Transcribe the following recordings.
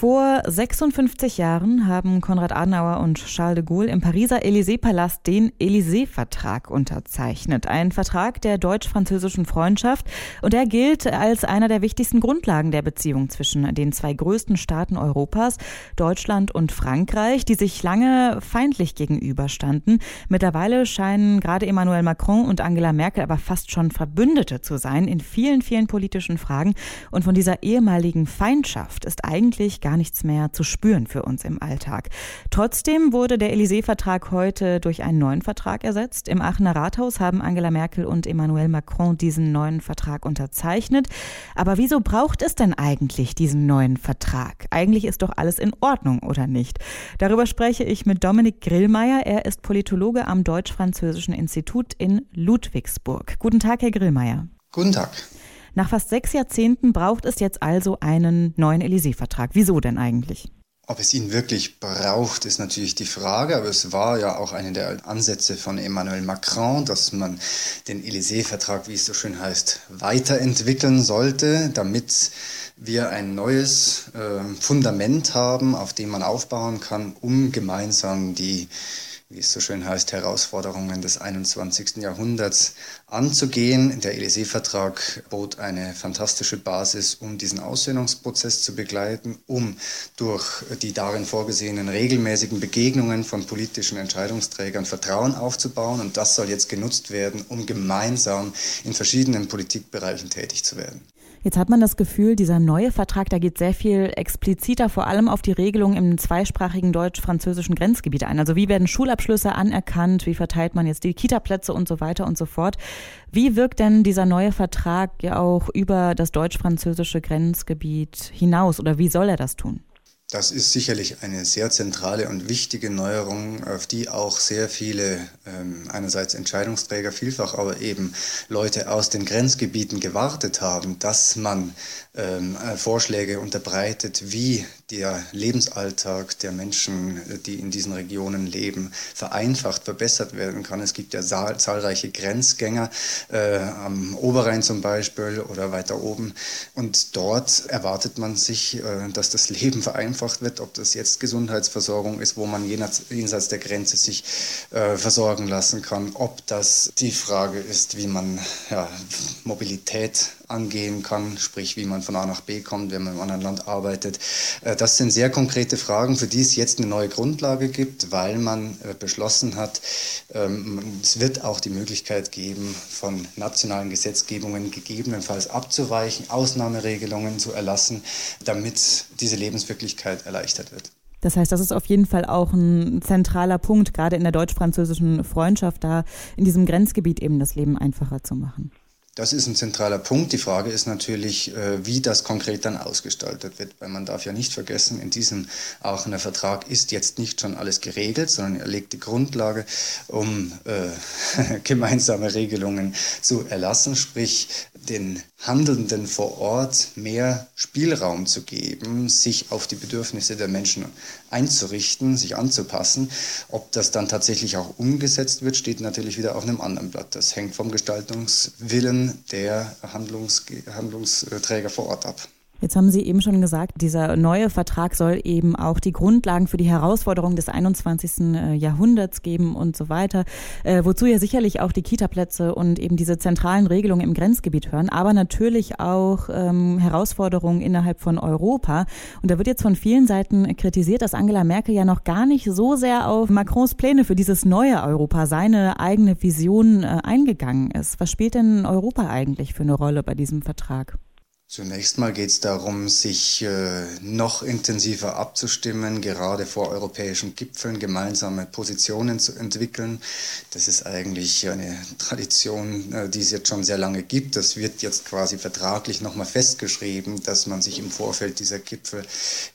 Vor 56 Jahren haben Konrad Adenauer und Charles de Gaulle im Pariser Élysée-Palast den Élysée-Vertrag unterzeichnet. Ein Vertrag der deutsch-französischen Freundschaft und er gilt als einer der wichtigsten Grundlagen der Beziehung zwischen den zwei größten Staaten Europas, Deutschland und Frankreich, die sich lange feindlich gegenüberstanden. Mittlerweile scheinen gerade Emmanuel Macron und Angela Merkel aber fast schon Verbündete zu sein in vielen, vielen politischen Fragen. Und von dieser ehemaligen Feindschaft ist eigentlich gar gar nichts mehr zu spüren für uns im Alltag. Trotzdem wurde der Élysée-Vertrag heute durch einen neuen Vertrag ersetzt. Im Aachener Rathaus haben Angela Merkel und Emmanuel Macron diesen neuen Vertrag unterzeichnet. Aber wieso braucht es denn eigentlich diesen neuen Vertrag? Eigentlich ist doch alles in Ordnung, oder nicht? Darüber spreche ich mit Dominik Grillmeier. Er ist Politologe am Deutsch-Französischen Institut in Ludwigsburg. Guten Tag, Herr Grillmeier. Guten Tag. Nach fast sechs Jahrzehnten braucht es jetzt also einen neuen Élysée-Vertrag. Wieso denn eigentlich? Ob es ihn wirklich braucht, ist natürlich die Frage, aber es war ja auch einer der Ansätze von Emmanuel Macron, dass man den Élysée-Vertrag, wie es so schön heißt, weiterentwickeln sollte, damit wir ein neues äh, Fundament haben, auf dem man aufbauen kann, um gemeinsam die wie es so schön heißt, Herausforderungen des 21. Jahrhunderts anzugehen. Der Élysée-Vertrag bot eine fantastische Basis, um diesen Aussöhnungsprozess zu begleiten, um durch die darin vorgesehenen regelmäßigen Begegnungen von politischen Entscheidungsträgern Vertrauen aufzubauen. Und das soll jetzt genutzt werden, um gemeinsam in verschiedenen Politikbereichen tätig zu werden. Jetzt hat man das Gefühl, dieser neue Vertrag, da geht sehr viel expliziter vor allem auf die Regelung im zweisprachigen deutsch-französischen Grenzgebiet ein. Also wie werden Schulabschlüsse anerkannt, wie verteilt man jetzt die Kitaplätze und so weiter und so fort. Wie wirkt denn dieser neue Vertrag ja auch über das deutsch-französische Grenzgebiet hinaus oder wie soll er das tun? Das ist sicherlich eine sehr zentrale und wichtige Neuerung, auf die auch sehr viele ähm, einerseits Entscheidungsträger, vielfach aber eben Leute aus den Grenzgebieten gewartet haben, dass man ähm, äh, Vorschläge unterbreitet, wie der Lebensalltag der Menschen, die in diesen Regionen leben, vereinfacht, verbessert werden kann. Es gibt ja zahlreiche Grenzgänger äh, am Oberrhein zum Beispiel oder weiter oben. Und dort erwartet man sich, äh, dass das Leben vereinfacht wird, ob das jetzt Gesundheitsversorgung ist, wo man jenseits der Grenze sich äh, versorgen lassen kann, ob das die Frage ist, wie man ja, Mobilität angehen kann, sprich wie man von A nach B kommt, wenn man im anderen Land arbeitet. Äh, das sind sehr konkrete Fragen, für die es jetzt eine neue Grundlage gibt, weil man äh, beschlossen hat, ähm, es wird auch die Möglichkeit geben, von nationalen Gesetzgebungen gegebenenfalls abzuweichen, Ausnahmeregelungen zu erlassen, damit diese Lebenswirklichkeit erleichtert wird. Das heißt, das ist auf jeden Fall auch ein zentraler Punkt, gerade in der deutsch-französischen Freundschaft, da in diesem Grenzgebiet eben das Leben einfacher zu machen. Das ist ein zentraler Punkt. Die Frage ist natürlich, äh, wie das konkret dann ausgestaltet wird, weil man darf ja nicht vergessen, in diesem Aachener Vertrag ist jetzt nicht schon alles geregelt, sondern er legt die Grundlage, um äh, gemeinsame Regelungen zu erlassen, sprich den Handelnden vor Ort mehr Spielraum zu geben, sich auf die Bedürfnisse der Menschen einzurichten, sich anzupassen. Ob das dann tatsächlich auch umgesetzt wird, steht natürlich wieder auf einem anderen Blatt. Das hängt vom Gestaltungswillen der Handlungs Handlungsträger vor Ort ab. Jetzt haben Sie eben schon gesagt, dieser neue Vertrag soll eben auch die Grundlagen für die Herausforderungen des 21. Äh, Jahrhunderts geben und so weiter, äh, wozu ja sicherlich auch die Kitaplätze und eben diese zentralen Regelungen im Grenzgebiet hören, aber natürlich auch ähm, Herausforderungen innerhalb von Europa. Und da wird jetzt von vielen Seiten kritisiert, dass Angela Merkel ja noch gar nicht so sehr auf Macrons Pläne für dieses neue Europa, seine eigene Vision äh, eingegangen ist. Was spielt denn Europa eigentlich für eine Rolle bei diesem Vertrag? Zunächst mal geht es darum, sich äh, noch intensiver abzustimmen, gerade vor europäischen Gipfeln gemeinsame Positionen zu entwickeln. Das ist eigentlich eine Tradition, äh, die es jetzt schon sehr lange gibt. Das wird jetzt quasi vertraglich nochmal festgeschrieben, dass man sich im Vorfeld dieser Gipfel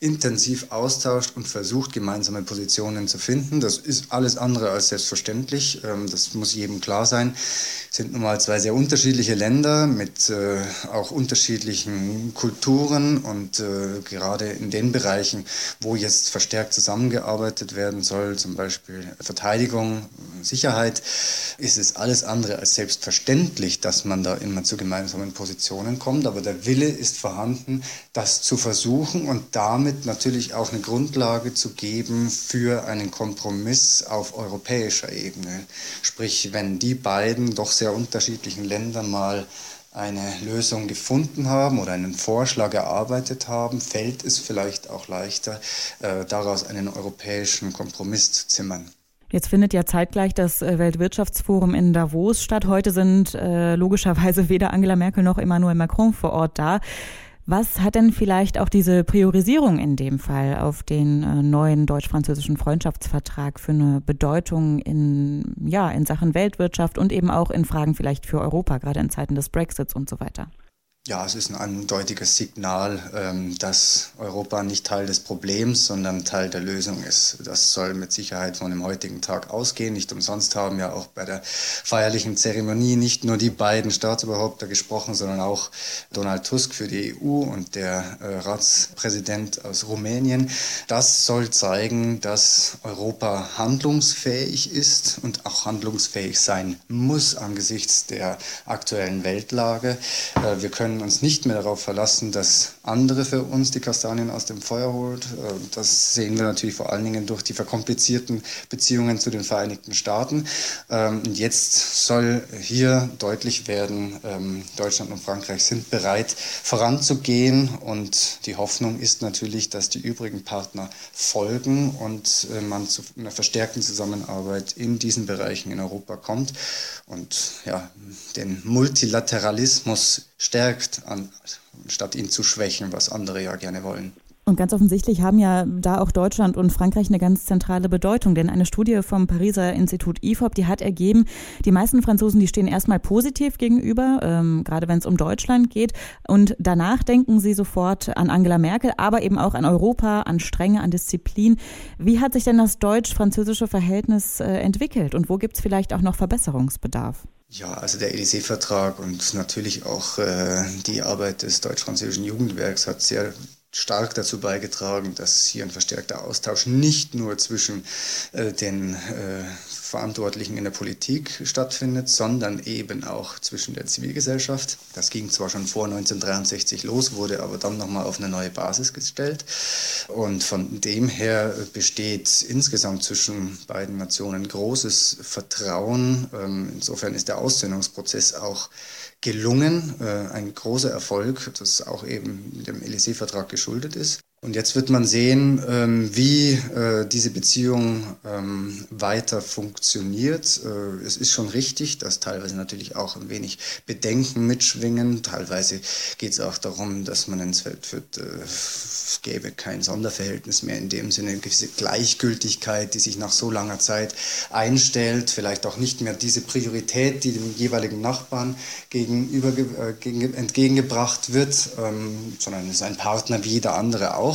intensiv austauscht und versucht, gemeinsame Positionen zu finden. Das ist alles andere als selbstverständlich. Ähm, das muss jedem klar sein. sind nun mal zwei sehr unterschiedliche Länder mit äh, auch unterschiedlichen Kulturen und äh, gerade in den Bereichen, wo jetzt verstärkt zusammengearbeitet werden soll, zum Beispiel Verteidigung, Sicherheit, ist es alles andere als selbstverständlich, dass man da immer zu gemeinsamen Positionen kommt. Aber der Wille ist vorhanden, das zu versuchen und damit natürlich auch eine Grundlage zu geben für einen Kompromiss auf europäischer Ebene. Sprich, wenn die beiden doch sehr unterschiedlichen Länder mal eine Lösung gefunden haben oder einen Vorschlag erarbeitet haben, fällt es vielleicht auch leichter, äh, daraus einen europäischen Kompromiss zu zimmern. Jetzt findet ja zeitgleich das äh, Weltwirtschaftsforum in Davos statt. Heute sind äh, logischerweise weder Angela Merkel noch Emmanuel Macron vor Ort da. Was hat denn vielleicht auch diese Priorisierung in dem Fall auf den äh, neuen deutsch-französischen Freundschaftsvertrag für eine Bedeutung in, ja, in Sachen Weltwirtschaft und eben auch in Fragen vielleicht für Europa, gerade in Zeiten des Brexits und so weiter? Ja, es ist ein eindeutiges Signal, ähm, dass Europa nicht Teil des Problems, sondern Teil der Lösung ist. Das soll mit Sicherheit von dem heutigen Tag ausgehen. Nicht umsonst haben ja auch bei der feierlichen Zeremonie nicht nur die beiden Staatsoberhäupter gesprochen, sondern auch Donald Tusk für die EU und der äh, Ratspräsident aus Rumänien. Das soll zeigen, dass Europa handlungsfähig ist und auch handlungsfähig sein muss angesichts der aktuellen Weltlage. Äh, wir können können uns nicht mehr darauf verlassen, dass andere für uns die Kastanien aus dem Feuer holt. Äh, das sehen wir natürlich vor allen Dingen durch die verkomplizierten Beziehungen zu den Vereinigten Staaten. Ähm, jetzt soll hier deutlich werden, ähm, Deutschland und Frankreich sind bereit voranzugehen und die Hoffnung ist natürlich, dass die übrigen Partner folgen und äh, man zu einer verstärkten Zusammenarbeit in diesen Bereichen in Europa kommt und ja, den Multilateralismus stärkt, anstatt ihn zu schwächen, was andere ja gerne wollen. Und ganz offensichtlich haben ja da auch Deutschland und Frankreich eine ganz zentrale Bedeutung, denn eine Studie vom Pariser Institut IFOP, die hat ergeben, die meisten Franzosen, die stehen erstmal positiv gegenüber, ähm, gerade wenn es um Deutschland geht, und danach denken sie sofort an Angela Merkel, aber eben auch an Europa, an Strenge, an Disziplin. Wie hat sich denn das deutsch-französische Verhältnis äh, entwickelt und wo gibt es vielleicht auch noch Verbesserungsbedarf? Ja, also der Élysée-Vertrag und natürlich auch äh, die Arbeit des deutsch-französischen Jugendwerks hat sehr stark dazu beigetragen, dass hier ein verstärkter Austausch nicht nur zwischen äh, den äh, Verantwortlichen in der Politik stattfindet, sondern eben auch zwischen der Zivilgesellschaft. Das ging zwar schon vor 1963 los, wurde aber dann nochmal auf eine neue Basis gestellt. Und von dem her besteht insgesamt zwischen beiden Nationen großes Vertrauen. Ähm, insofern ist der Aussöhnungsprozess auch gelungen, äh, ein großer Erfolg, das auch eben dem Élysée-Vertrag geschuldet ist. Und jetzt wird man sehen, ähm, wie äh, diese Beziehung ähm, weiter funktioniert. Äh, es ist schon richtig, dass teilweise natürlich auch ein wenig Bedenken mitschwingen. Teilweise geht es auch darum, dass man ins Feld führt, äh, es gäbe kein Sonderverhältnis mehr in dem Sinne, eine gewisse Gleichgültigkeit, die sich nach so langer Zeit einstellt. Vielleicht auch nicht mehr diese Priorität, die dem jeweiligen Nachbarn gegenüber, gegen, entgegengebracht wird, ähm, sondern es ist ein Partner wie jeder andere auch.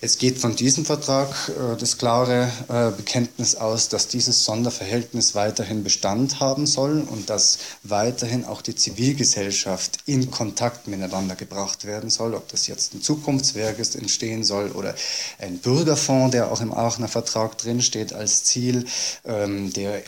Es geht von diesem Vertrag äh, das klare äh, Bekenntnis aus, dass dieses Sonderverhältnis weiterhin Bestand haben soll und dass weiterhin auch die Zivilgesellschaft in Kontakt miteinander gebracht werden soll, ob das jetzt ein Zukunftswerk ist, entstehen soll oder ein Bürgerfonds, der auch im Aachener Vertrag drinsteht als Ziel, ähm, der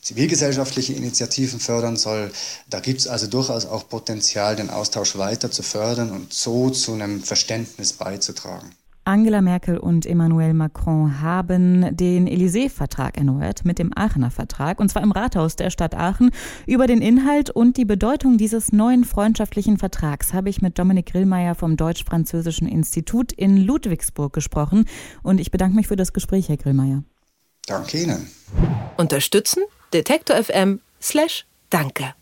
zivilgesellschaftliche Initiativen fördern soll. Da gibt es also durchaus auch Potenzial, den Austausch weiter zu fördern und so zu einem Verständnis beizutragen. Angela Merkel und Emmanuel Macron haben den Élysée-Vertrag erneuert mit dem Aachener Vertrag, und zwar im Rathaus der Stadt Aachen. Über den Inhalt und die Bedeutung dieses neuen freundschaftlichen Vertrags habe ich mit Dominik Grillmeier vom Deutsch-Französischen Institut in Ludwigsburg gesprochen. Und ich bedanke mich für das Gespräch, Herr Grillmeier. Danke Ihnen. Unterstützen Detektor FM slash Danke.